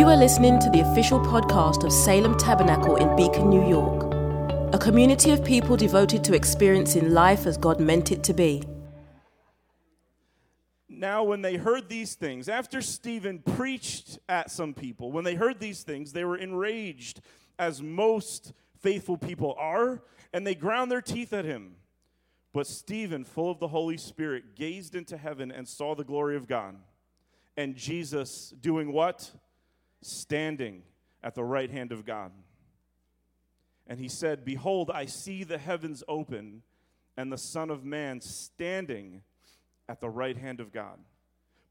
You are listening to the official podcast of Salem Tabernacle in Beacon, New York, a community of people devoted to experiencing life as God meant it to be. Now, when they heard these things, after Stephen preached at some people, when they heard these things, they were enraged, as most faithful people are, and they ground their teeth at him. But Stephen, full of the Holy Spirit, gazed into heaven and saw the glory of God. And Jesus doing what? Standing at the right hand of God. And he said, Behold, I see the heavens open, and the Son of Man standing at the right hand of God.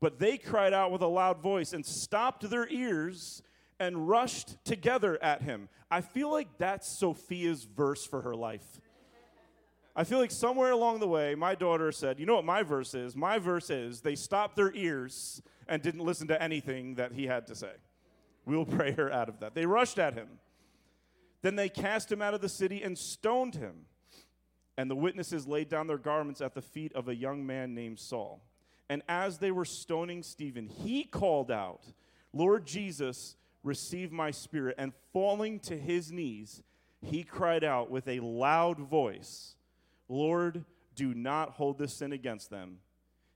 But they cried out with a loud voice and stopped their ears and rushed together at him. I feel like that's Sophia's verse for her life. I feel like somewhere along the way, my daughter said, You know what my verse is? My verse is, they stopped their ears and didn't listen to anything that he had to say. We'll pray her out of that. They rushed at him. Then they cast him out of the city and stoned him. And the witnesses laid down their garments at the feet of a young man named Saul. And as they were stoning Stephen, he called out, Lord Jesus, receive my spirit. And falling to his knees, he cried out with a loud voice, Lord, do not hold this sin against them.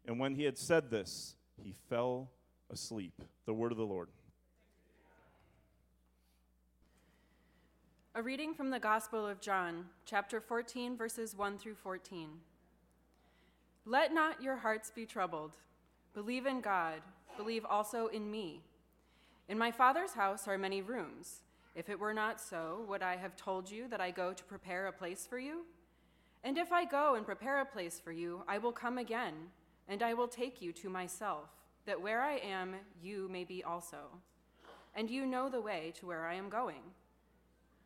And when he had said this, he fell asleep. The word of the Lord. A reading from the Gospel of John, chapter 14, verses 1 through 14. Let not your hearts be troubled. Believe in God, believe also in me. In my Father's house are many rooms. If it were not so, would I have told you that I go to prepare a place for you? And if I go and prepare a place for you, I will come again, and I will take you to myself, that where I am, you may be also. And you know the way to where I am going.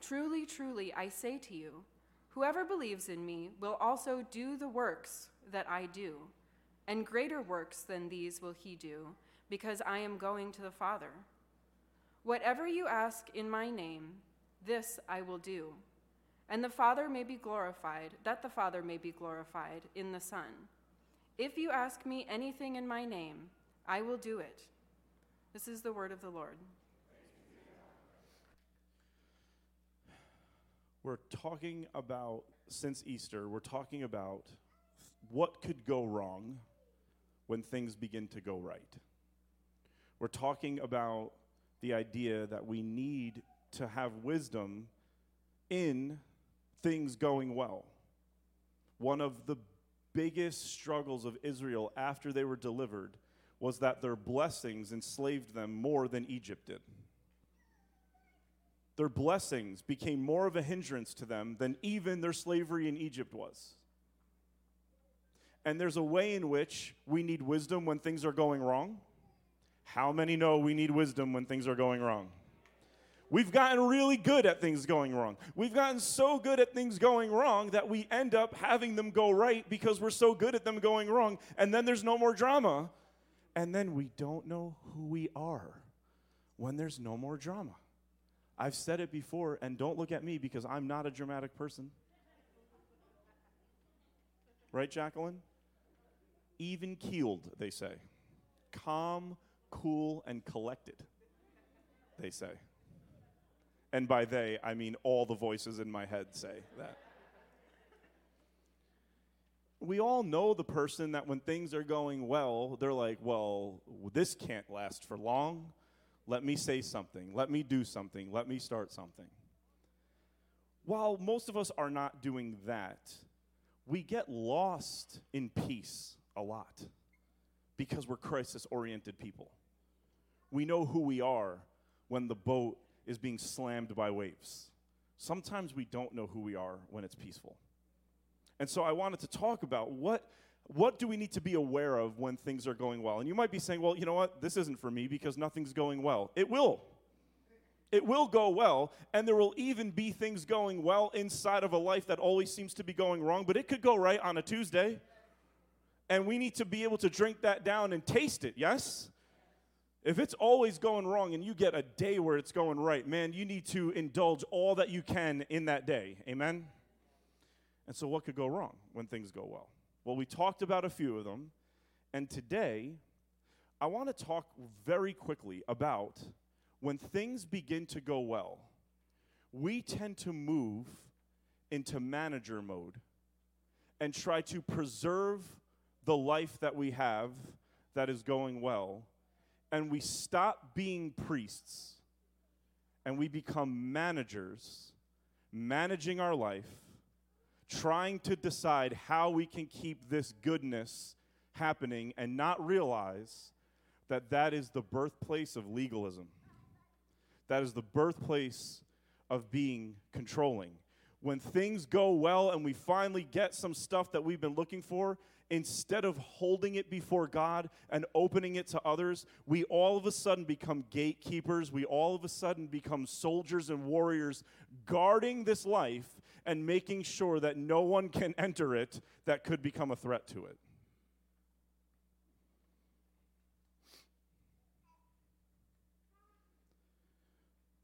Truly, truly, I say to you, whoever believes in me will also do the works that I do, and greater works than these will he do, because I am going to the Father. Whatever you ask in my name, this I will do, and the Father may be glorified, that the Father may be glorified in the Son. If you ask me anything in my name, I will do it. This is the word of the Lord. We're talking about, since Easter, we're talking about what could go wrong when things begin to go right. We're talking about the idea that we need to have wisdom in things going well. One of the biggest struggles of Israel after they were delivered was that their blessings enslaved them more than Egypt did their blessings became more of a hindrance to them than even their slavery in Egypt was. And there's a way in which we need wisdom when things are going wrong. How many know we need wisdom when things are going wrong? We've gotten really good at things going wrong. We've gotten so good at things going wrong that we end up having them go right because we're so good at them going wrong, and then there's no more drama. And then we don't know who we are when there's no more drama. I've said it before, and don't look at me because I'm not a dramatic person. Right, Jacqueline? Even keeled, they say. Calm, cool, and collected, they say. And by they, I mean all the voices in my head say that. We all know the person that when things are going well, they're like, well, this can't last for long Let me say something. Let me do something. Let me start something. While most of us are not doing that, we get lost in peace a lot because we're crisis oriented people. We know who we are when the boat is being slammed by waves. Sometimes we don't know who we are when it's peaceful. And so I wanted to talk about what what do we need to be aware of when things are going well? And you might be saying, well, you know what? This isn't for me because nothing's going well. It will. It will go well, and there will even be things going well inside of a life that always seems to be going wrong, but it could go right on a Tuesday. And we need to be able to drink that down and taste it, yes? If it's always going wrong and you get a day where it's going right, man, you need to indulge all that you can in that day. Amen? And so, what could go wrong when things go well? Well, we talked about a few of them. And today, I want to talk very quickly about when things begin to go well, we tend to move into manager mode and try to preserve the life that we have that is going well and we stop being priests and we become managers, managing our life, trying to decide how we can keep this goodness happening and not realize that that is the birthplace of legalism. That is the birthplace of being controlling. When things go well and we finally get some stuff that we've been looking for, instead of holding it before God and opening it to others, we all of a sudden become gatekeepers. We all of a sudden become soldiers and warriors guarding this life and making sure that no one can enter it that could become a threat to it.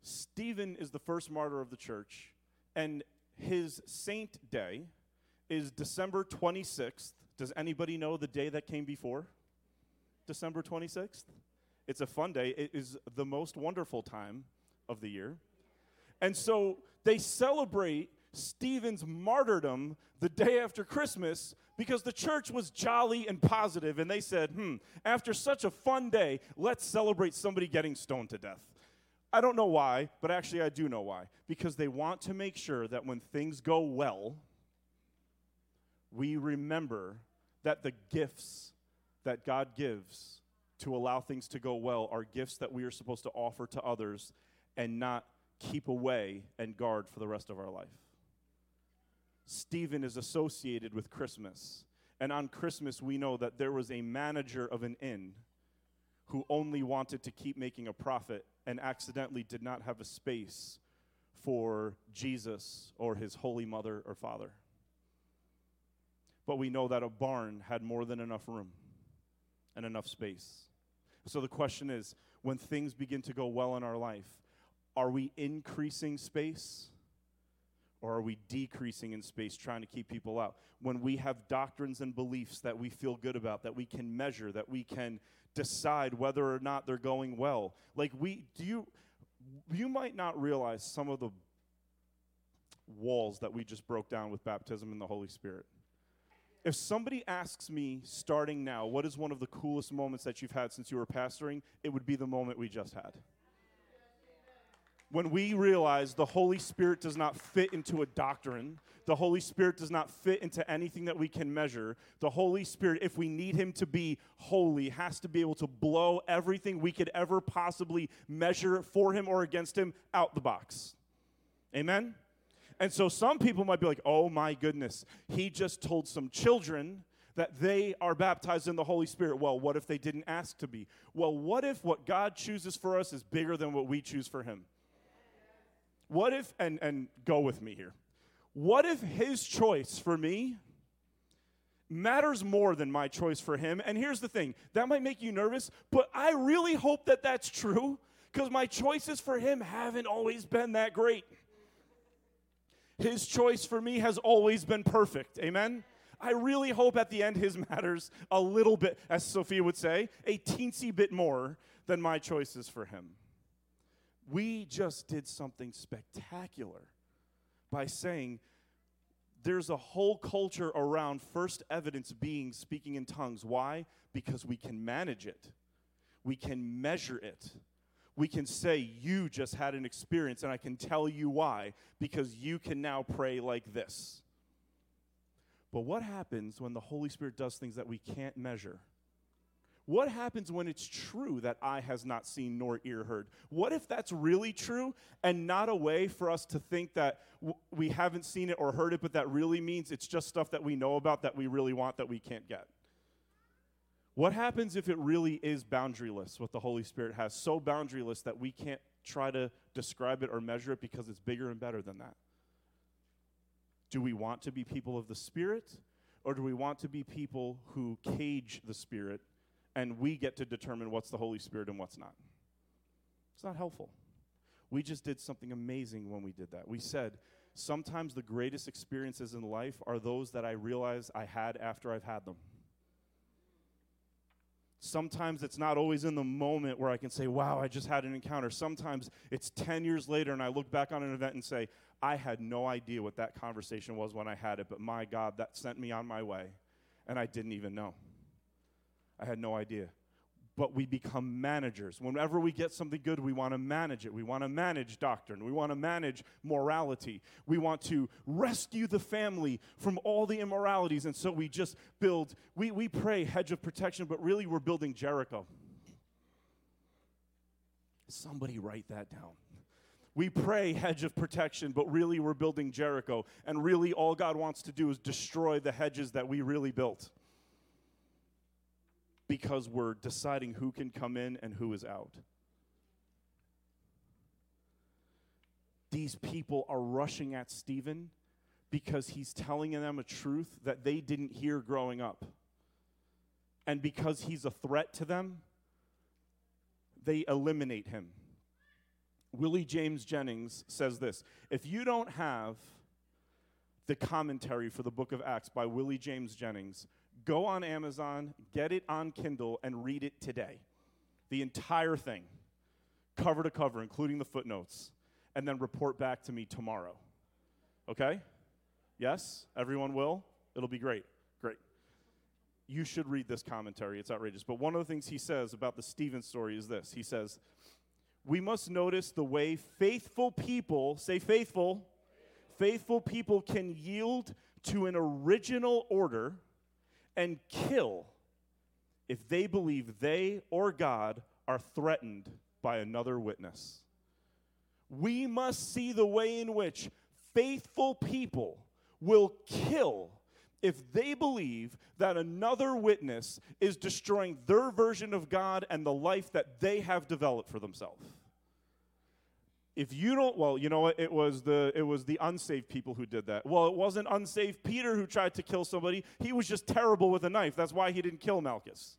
Stephen is the first martyr of the church, and his saint day is December 26th, does anybody know the day that came before? December 26th? It's a fun day. It is the most wonderful time of the year. And so they celebrate Stephen's martyrdom the day after Christmas because the church was jolly and positive, and they said, hmm, after such a fun day, let's celebrate somebody getting stoned to death. I don't know why, but actually I do know why. Because they want to make sure that when things go well, we remember that the gifts that God gives to allow things to go well are gifts that we are supposed to offer to others and not keep away and guard for the rest of our life. Stephen is associated with Christmas. And on Christmas, we know that there was a manager of an inn who only wanted to keep making a profit and accidentally did not have a space for Jesus or his holy mother or father but we know that a barn had more than enough room and enough space. So the question is when things begin to go well in our life, are we increasing space or are we decreasing in space trying to keep people out? When we have doctrines and beliefs that we feel good about, that we can measure, that we can decide whether or not they're going well. Like we do you you might not realize some of the walls that we just broke down with baptism in the Holy Spirit. If somebody asks me starting now, what is one of the coolest moments that you've had since you were pastoring, it would be the moment we just had. When we realize the Holy Spirit does not fit into a doctrine, the Holy Spirit does not fit into anything that we can measure. The Holy Spirit, if we need Him to be holy, has to be able to blow everything we could ever possibly measure for Him or against Him out the box. Amen? And so some people might be like, oh my goodness, he just told some children that they are baptized in the Holy Spirit. Well, what if they didn't ask to be? Well, what if what God chooses for us is bigger than what we choose for him? What if, and, and go with me here, what if his choice for me matters more than my choice for him? And here's the thing that might make you nervous, but I really hope that that's true because my choices for him haven't always been that great. His choice for me has always been perfect. Amen? I really hope at the end his matters a little bit, as Sophia would say, a teensy bit more than my choices for him. We just did something spectacular by saying there's a whole culture around first evidence being speaking in tongues. Why? Because we can manage it, we can measure it. we can say, You just had an experience, and I can tell you why, because you can now pray like this. But what happens when the Holy Spirit does things that we can't measure? What happens when it's true that eye has not seen nor ear heard? What if that's really true and not a way for us to think that w- we haven't seen it or heard it, but that really means it's just stuff that we know about that we really want that we can't get? What happens if it really is boundaryless, what the Holy Spirit has? So boundaryless that we can't try to describe it or measure it because it's bigger and better than that? Do we want to be people of the Spirit, or do we want to be people who cage the Spirit and we get to determine what's the Holy Spirit and what's not? It's not helpful. We just did something amazing when we did that. We said, sometimes the greatest experiences in life are those that I realize I had after I've had them. Sometimes it's not always in the moment where I can say, wow, I just had an encounter. Sometimes it's 10 years later and I look back on an event and say, I had no idea what that conversation was when I had it, but my God, that sent me on my way. And I didn't even know. I had no idea but we become managers. Whenever we get something good, we want to manage it. We want to manage doctrine. We want to manage morality. We want to rescue the family from all the immoralities. And so we just build, we, we pray hedge of protection, but really we're building Jericho. Somebody write that down. We pray hedge of protection, but really we're building Jericho. And really all God wants to do is destroy the hedges that we really built because we're deciding who can come in and who is out. These people are rushing at Stephen because he's telling them a truth that they didn't hear growing up. And because he's a threat to them, they eliminate him. Willie James Jennings says this If you don't have the commentary for the book of Acts by Willie James Jennings, Go on Amazon, get it on Kindle, and read it today. The entire thing, cover to cover, including the footnotes, and then report back to me tomorrow. Okay? Yes? Everyone will? It'll be great. Great. You should read this commentary. It's outrageous. But one of the things he says about the Stephen story is this He says, We must notice the way faithful people, say faithful, faithful people can yield to an original order and kill if they believe they or God are threatened by another witness. We must see the way in which faithful people will kill if they believe that another witness is destroying their version of God and the life that they have developed for themselves if you don't well you know what? It was the it was the unsaved people who did that. Well it wasn't unsaved peter who tried to kill somebody. He was just terrible with a knife. That's why he didn't kill malchus.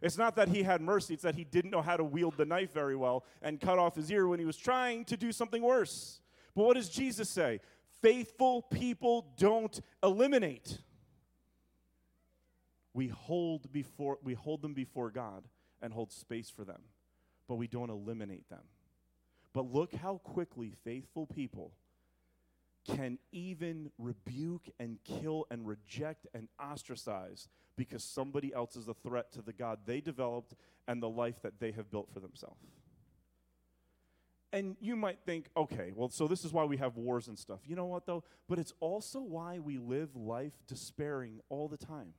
It's not that he had mercy it's that he didn't know how to wield the knife very well and cut off his ear when he was trying to do something worse. But what does jesus say? Faithful people don't eliminate. We hold before we hold them before god and hold space for them but we don't eliminate them but look how quickly faithful people can even rebuke and kill and reject and ostracize because somebody else is a threat to the God they developed and the life that they have built for themselves. And you might think, okay, well, so this is why we have wars and stuff. You know what, though? But it's also why we live life despairing all the time.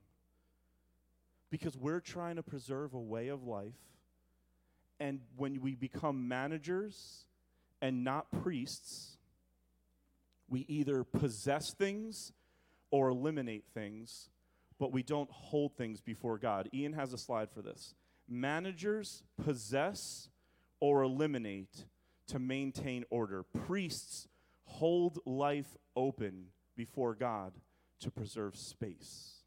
Because we're trying to preserve a way of life and when we become managers and not priests, we either possess things or eliminate things, but we don't hold things before God. Ian has a slide for this. Managers possess or eliminate to maintain order. Priests hold life open before God to preserve space.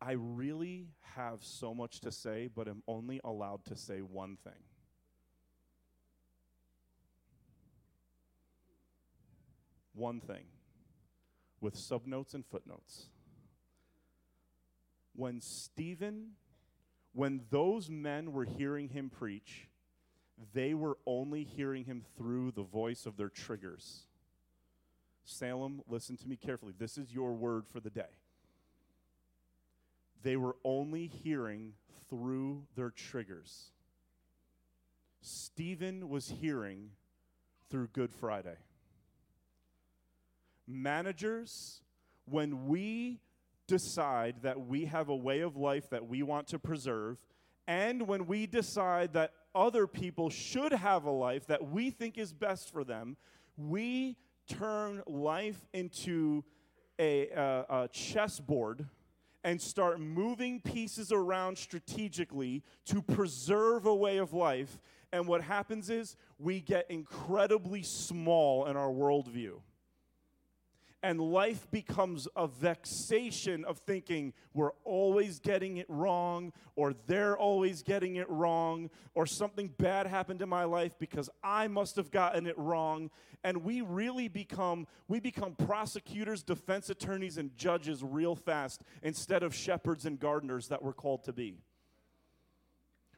I really have so much to say, but am only allowed to say one thing. One thing with subnotes and footnotes. When Stephen, when those men were hearing him preach, they were only hearing him through the voice of their triggers. Salem, listen to me carefully. This is your word for the day they were only hearing through their triggers. Stephen was hearing through Good Friday. Managers, when we decide that we have a way of life that we want to preserve, and when we decide that other people should have a life that we think is best for them, we turn life into a, a, a chessboard and start moving pieces around strategically to preserve a way of life. And what happens is we get incredibly small in our worldview and life becomes a vexation of thinking we're always getting it wrong, or they're always getting it wrong, or something bad happened in my life because I must have gotten it wrong. And we really become we become prosecutors, defense attorneys, and judges real fast instead of shepherds and gardeners that we're called to be.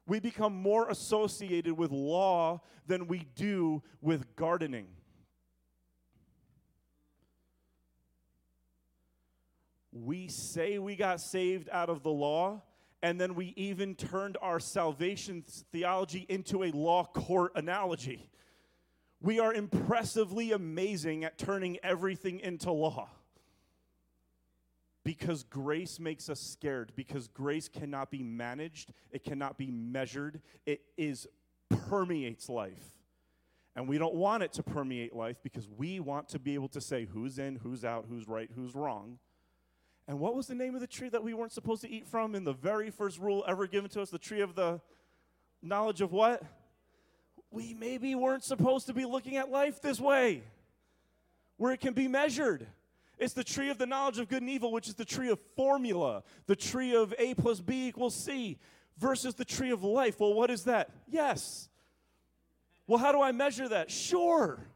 We become more associated with law than we do with gardening. We say we got saved out of the law, and then we even turned our salvation theology into a law court analogy. We are impressively amazing at turning everything into law. Because grace makes us scared, because grace cannot be managed, it cannot be measured, it is permeates life. And we don't want it to permeate life because we want to be able to say who's in, who's out, who's right, who's wrong. And what was the name of the tree that we weren't supposed to eat from in the very first rule ever given to us? The tree of the knowledge of what? We maybe weren't supposed to be looking at life this way, where it can be measured. It's the tree of the knowledge of good and evil, which is the tree of formula, the tree of A plus B equals C, versus the tree of life. Well, what is that? Yes. Well, how do I measure that? Sure.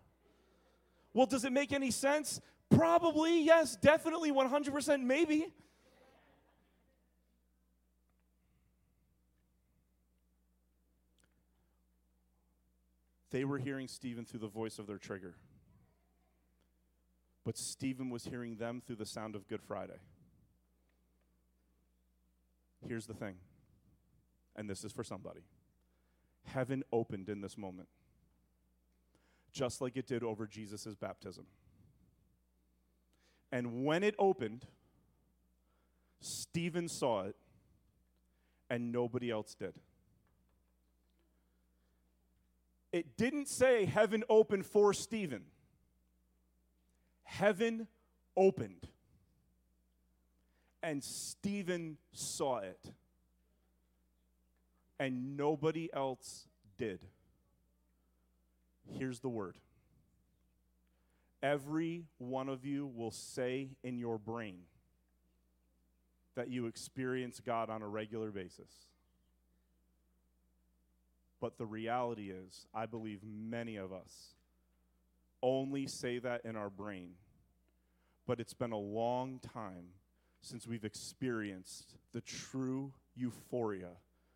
Well, does it make any sense? Probably, yes, definitely, 100%, maybe. They were hearing Stephen through the voice of their trigger. But Stephen was hearing them through the sound of Good Friday. Here's the thing, and this is for somebody heaven opened in this moment, just like it did over Jesus' baptism. And when it opened, Stephen saw it, and nobody else did. It didn't say heaven opened for Stephen. Heaven opened. And Stephen saw it. And nobody else did. Here's the word every one of you will say in your brain that you experience God on a regular basis. But the reality is, I believe many of us only say that in our brain. But it's been a long time since we've experienced the true euphoria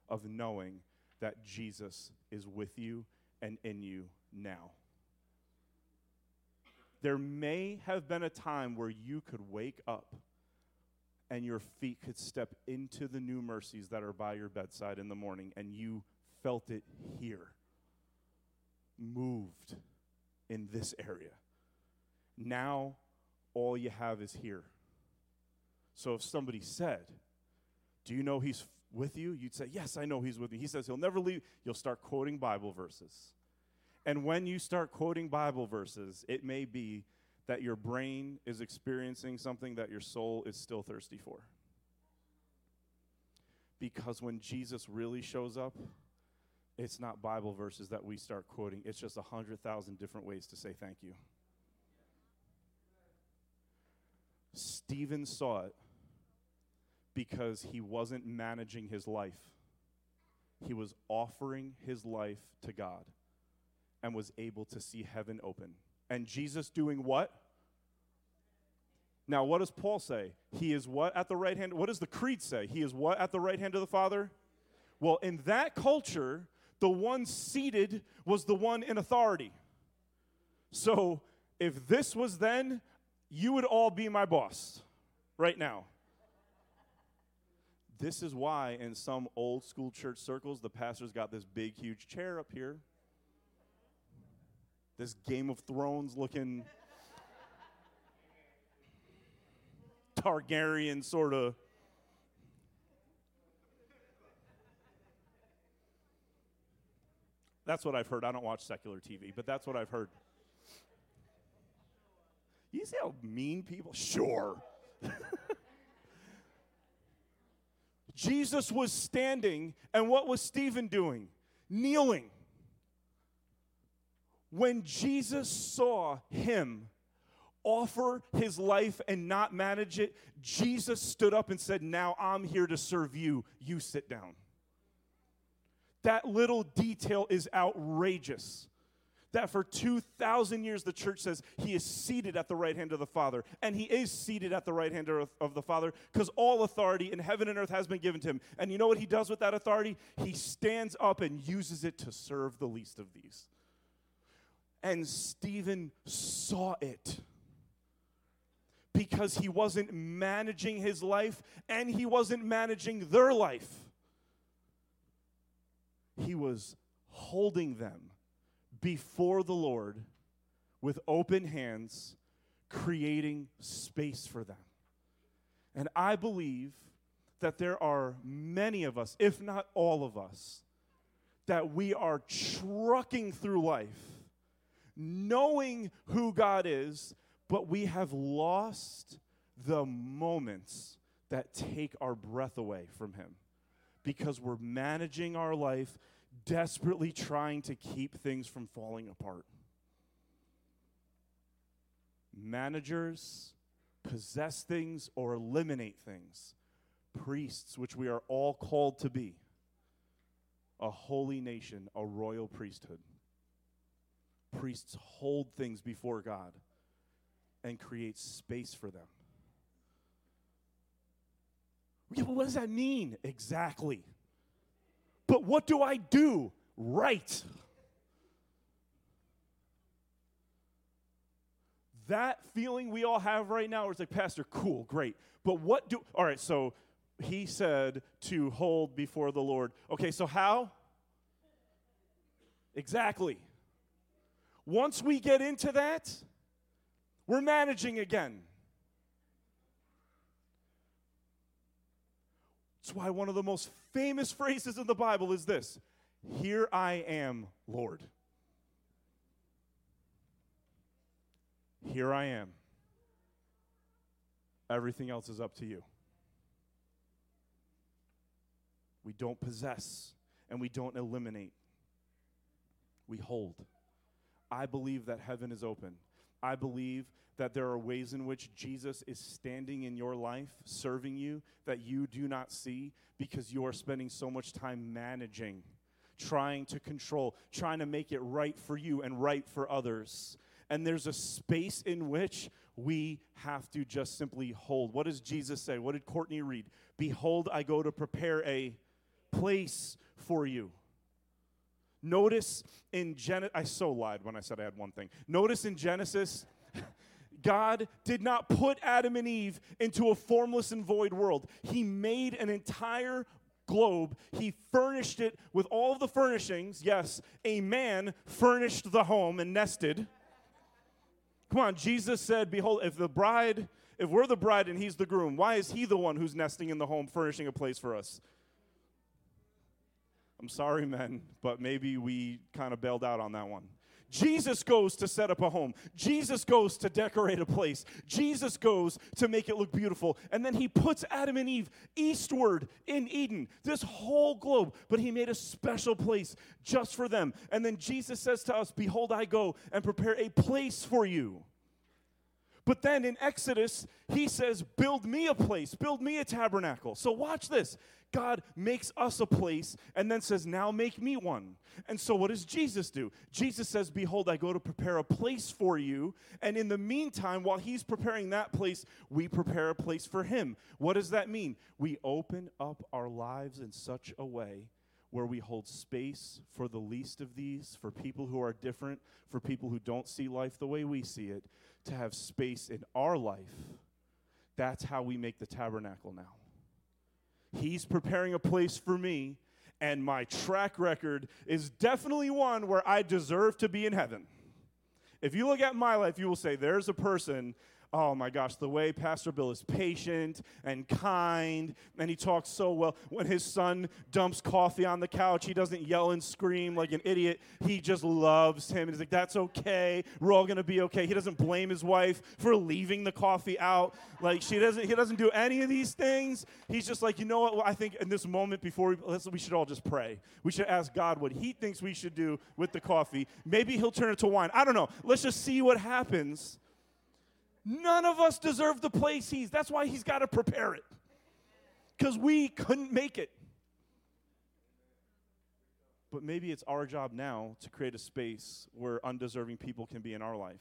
of knowing that Jesus is with you and in you now. There may have been a time where you could wake up and your feet could step into the new mercies that are by your bedside in the morning, and you felt it here, moved in this area. Now, all you have is here. So if somebody said, Do you know he's with you? You'd say, Yes, I know he's with me. He says he'll never leave. You'll start quoting Bible verses. And when you start quoting Bible verses, it may be that your brain is experiencing something that your soul is still thirsty for. Because when Jesus really shows up, it's not Bible verses that we start quoting, it's just a hundred thousand different ways to say thank you. Stephen saw it because he wasn't managing his life, he was offering his life to God and was able to see heaven open. And Jesus doing what? Now, what does Paul say? He is what at the right hand? What does the creed say? He is what at the right hand of the Father? Well, in that culture, the one seated was the one in authority. So, if this was then, you would all be my boss right now. This is why, in some old school church circles, the pastor's got this big, huge chair up here. This Game of Thrones looking Targaryen sort of. That's what I've heard. I don't watch secular TV, but that's what I've heard. You see how mean people? Sure. Jesus was standing, and what was Stephen doing? Kneeling. When Jesus saw him offer his life and not manage it, Jesus stood up and said, Now I'm here to serve you. You sit down. That little detail is outrageous. That for 2,000 years the church says he is seated at the right hand of the Father. And he is seated at the right hand of, the Father because all authority in heaven and earth has been given to him. And you know what he does with that authority? He stands up and uses it to serve the least of these. And Stephen saw it because he wasn't managing his life and he wasn't managing their life. He was holding them before the Lord with open hands, creating space for them. And I believe that there are many of us, if not all of us, that we are trucking through life knowing who God is, but we have lost the moments that take our breath away from Him because we're managing our life desperately trying to keep things from falling apart. Managers possess things or eliminate things. Priests, which we are all called to be, a holy nation, a royal priesthood. Priests hold things before God and create space for them. Yeah, well, what does that mean exactly? But what do I do right? That feeling we all have right now, where it's like, Pastor, cool, great. But what do, all right, so he said to hold before the Lord. Okay, so how? Exactly. Once we get into that, we're managing again. That's why one of the most famous phrases in the Bible is this Here I am, Lord. Here I am. Everything else is up to you. We don't possess and we don't eliminate, we hold. I believe that heaven is open. I believe that there are ways in which Jesus is standing in your life, serving you, that you do not see because you are spending so much time managing, trying to control, trying to make it right for you and right for others. And there's a space in which we have to just simply hold. What does Jesus say? What did Courtney read? Behold, I go to prepare a place for you. Notice in Genesis, I so lied when I said I had one thing. Notice in Genesis, God did not put Adam and Eve into a formless and void world. He made an entire globe. He furnished it with all the furnishings. Yes, a man furnished the home and nested. Come on, Jesus said, Behold, if the bride, if we're the bride and he's the groom, why is he the one who's nesting in the home, furnishing a place for us? I'm sorry, men, but maybe we kind of bailed out on that one. Jesus goes to set up a home. Jesus goes to decorate a place. Jesus goes to make it look beautiful. And then he puts Adam and Eve eastward in Eden, this whole globe. But he made a special place just for them. And then Jesus says to us, Behold, I go and prepare a place for you. But then in Exodus, he says, Build me a place, build me a tabernacle. So watch this. God makes us a place and then says, Now make me one. And so what does Jesus do? Jesus says, Behold, I go to prepare a place for you. And in the meantime, while he's preparing that place, we prepare a place for him. What does that mean? We open up our lives in such a way where we hold space for the least of these, for people who are different, for people who don't see life the way we see it, to have space in our life. That's how we make the tabernacle now. He's preparing a place for me, and my track record is definitely one where I deserve to be in heaven. If you look at my life, you will say, There's a person oh my gosh, the way Pastor Bill is patient and kind, and he talks so well. When his son dumps coffee on the couch, he doesn't yell and scream like an idiot. He just loves him. And he's like, that's okay. We're all gonna be okay. He doesn't blame his wife for leaving the coffee out. Like she doesn't, he doesn't do any of these things. He's just like, you know what? I think in this moment before we, we should all just pray. We should ask God what he thinks we should do with the coffee. Maybe he'll turn it to wine. I don't know. Let's just see what happens. None of us deserve the place he's. That's why he's got to prepare it. Because we couldn't make it. But maybe it's our job now to create a space where undeserving people can be in our life.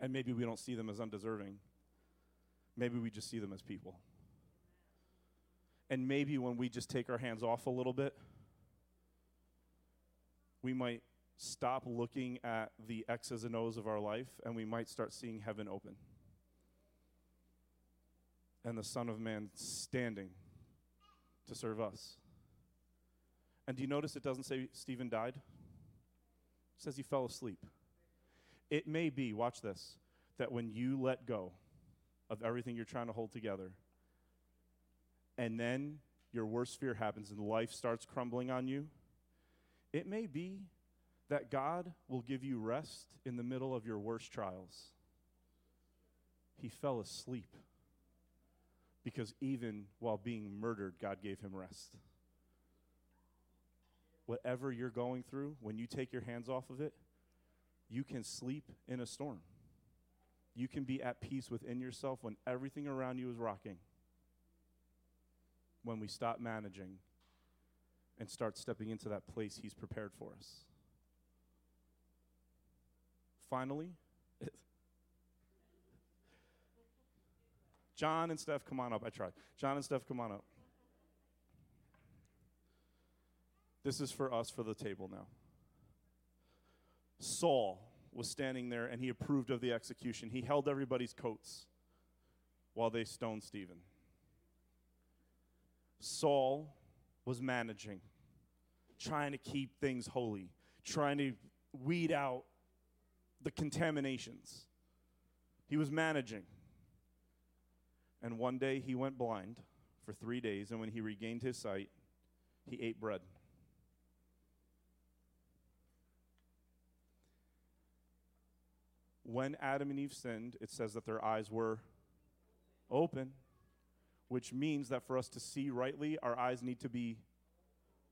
And maybe we don't see them as undeserving. Maybe we just see them as people. And maybe when we just take our hands off a little bit, we might stop looking at the X's and O's of our life and we might start seeing heaven open. And the Son of Man standing to serve us. And do you notice it doesn't say Stephen died? It says he fell asleep. It may be, watch this, that when you let go of everything you're trying to hold together, and then your worst fear happens and life starts crumbling on you, it may be that God will give you rest in the middle of your worst trials. He fell asleep because even while being murdered, God gave him rest. Whatever you're going through, when you take your hands off of it, you can sleep in a storm. You can be at peace within yourself when everything around you is rocking. When we stop managing and start stepping into that place He's prepared for us finally. John and Steph, come on up. I tried. John and Steph, come on up. This is for us for the table now. Saul was standing there and he approved of the execution. He held everybody's coats while they stoned Stephen. Saul was managing, trying to keep things holy, trying to weed out the contaminations. He was managing. And one day he went blind for three days, and when he regained his sight, he ate bread. When Adam and Eve sinned, it says that their eyes were open, which means that for us to see rightly, our eyes need to be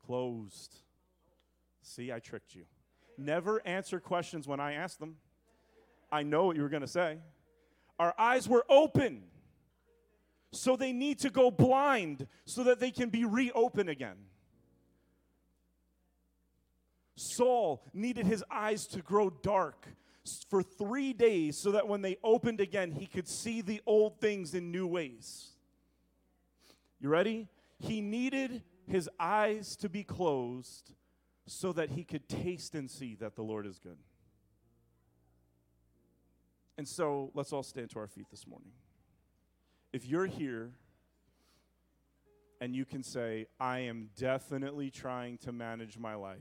closed. See, I tricked you. Never answer questions when I ask them. I know what you were going to say. Our eyes were open. So they need to go blind so that they can be reopened again. Saul needed his eyes to grow dark for three days so that when they opened again, he could see the old things in new ways. You ready? He needed his eyes to be closed so that he could taste and see that the Lord is good. And so let's all stand to our feet this morning. If you're here and you can say, I am definitely trying to manage my life,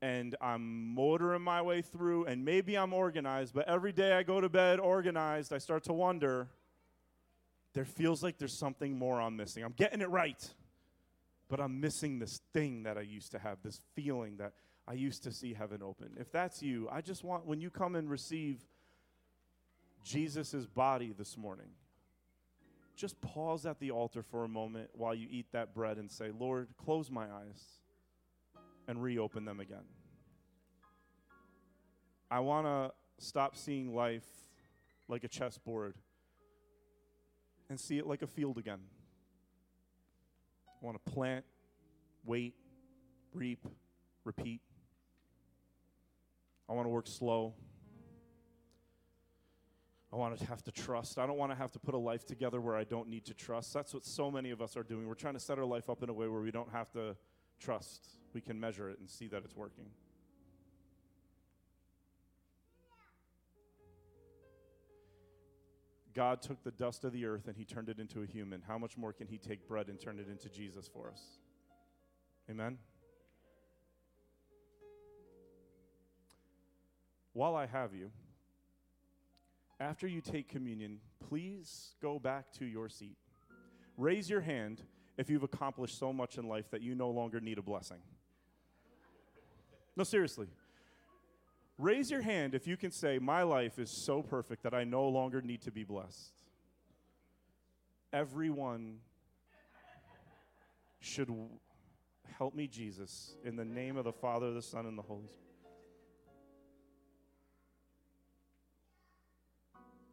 and I'm motoring my way through, and maybe I'm organized, but every day I go to bed organized, I start to wonder there feels like there's something more I'm missing. I'm getting it right but I'm missing this thing that I used to have, this feeling that I used to see heaven open. If that's you, I just want, when you come and receive Jesus' body this morning, just pause at the altar for a moment while you eat that bread and say, Lord, close my eyes and reopen them again. I want to stop seeing life like a chessboard and see it like a field again. I want to plant, wait, reap, repeat. I want to work slow. I want to have to trust. I don't want to have to put a life together where I don't need to trust. That's what so many of us are doing. We're trying to set our life up in a way where we don't have to trust. We can measure it and see that it's working. God took the dust of the earth and he turned it into a human, how much more can he take bread and turn it into Jesus for us? Amen? While I have you, after you take communion, please go back to your seat. Raise your hand if you've accomplished so much in life that you no longer need a blessing. No, seriously. Raise your hand if you can say, My life is so perfect that I no longer need to be blessed. Everyone should help me, Jesus, in the name of the Father, the Son, and the Holy Spirit.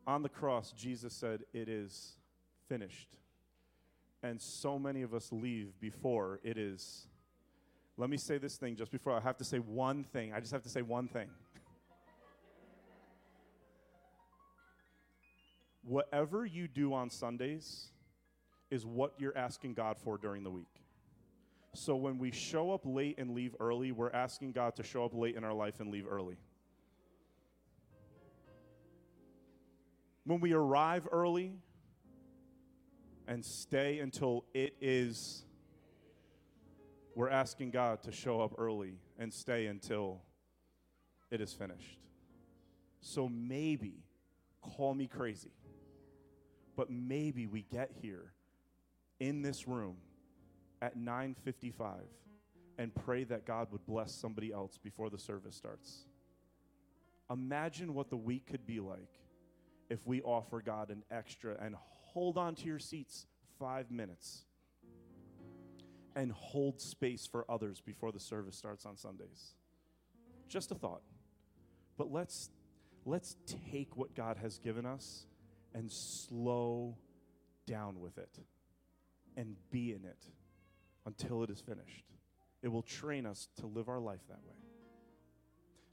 On the cross, Jesus said, It is finished. And so many of us leave before it is. Let me say this thing just before I have to say one thing. I just have to say one thing. Whatever you do on Sundays is what you're asking God for during the week. So when we show up late and leave early, we're asking God to show up late in our life and leave early. When we arrive early and stay until it is, we're asking God to show up early and stay until it is finished. So maybe, call me crazy, but maybe we get here in this room at 9:55 and pray that God would bless somebody else before the service starts. Imagine what the week could be like if we offer God an extra and hold on to your seats 5 minutes and hold space for others before the service starts on Sundays. Just a thought. But let's let's take what God has given us and slow down with it and be in it until it is finished. It will train us to live our life that way.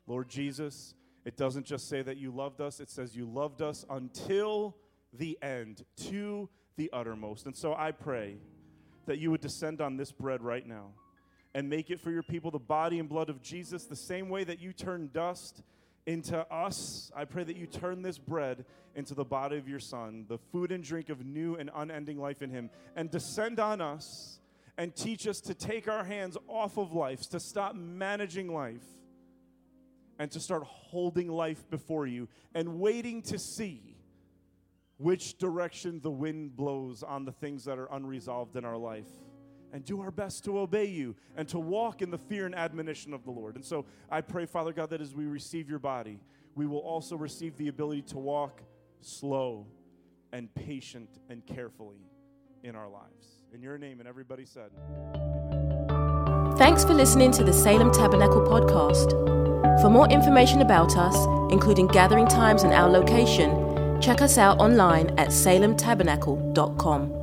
Lord Jesus, it doesn't just say that you loved us, it says you loved us until the end, to the uttermost. And so I pray that you would descend on this bread right now and make it for your people the body and blood of Jesus, the same way that you turn dust into us. I pray that you turn this bread into the body of your Son, the food and drink of new and unending life in Him, and descend on us and teach us to take our hands off of life, to stop managing life, and to start holding life before you and waiting to see which direction the wind blows on the things that are unresolved in our life and do our best to obey you and to walk in the fear and admonition of the Lord. And so I pray, Father God, that as we receive your body, we will also receive the ability to walk slow and patient and carefully in our lives. In your name, and everybody said, Thanks for listening to the Salem Tabernacle podcast. For more information about us, including gathering times and our location, check us out online at salemtabernacle.com.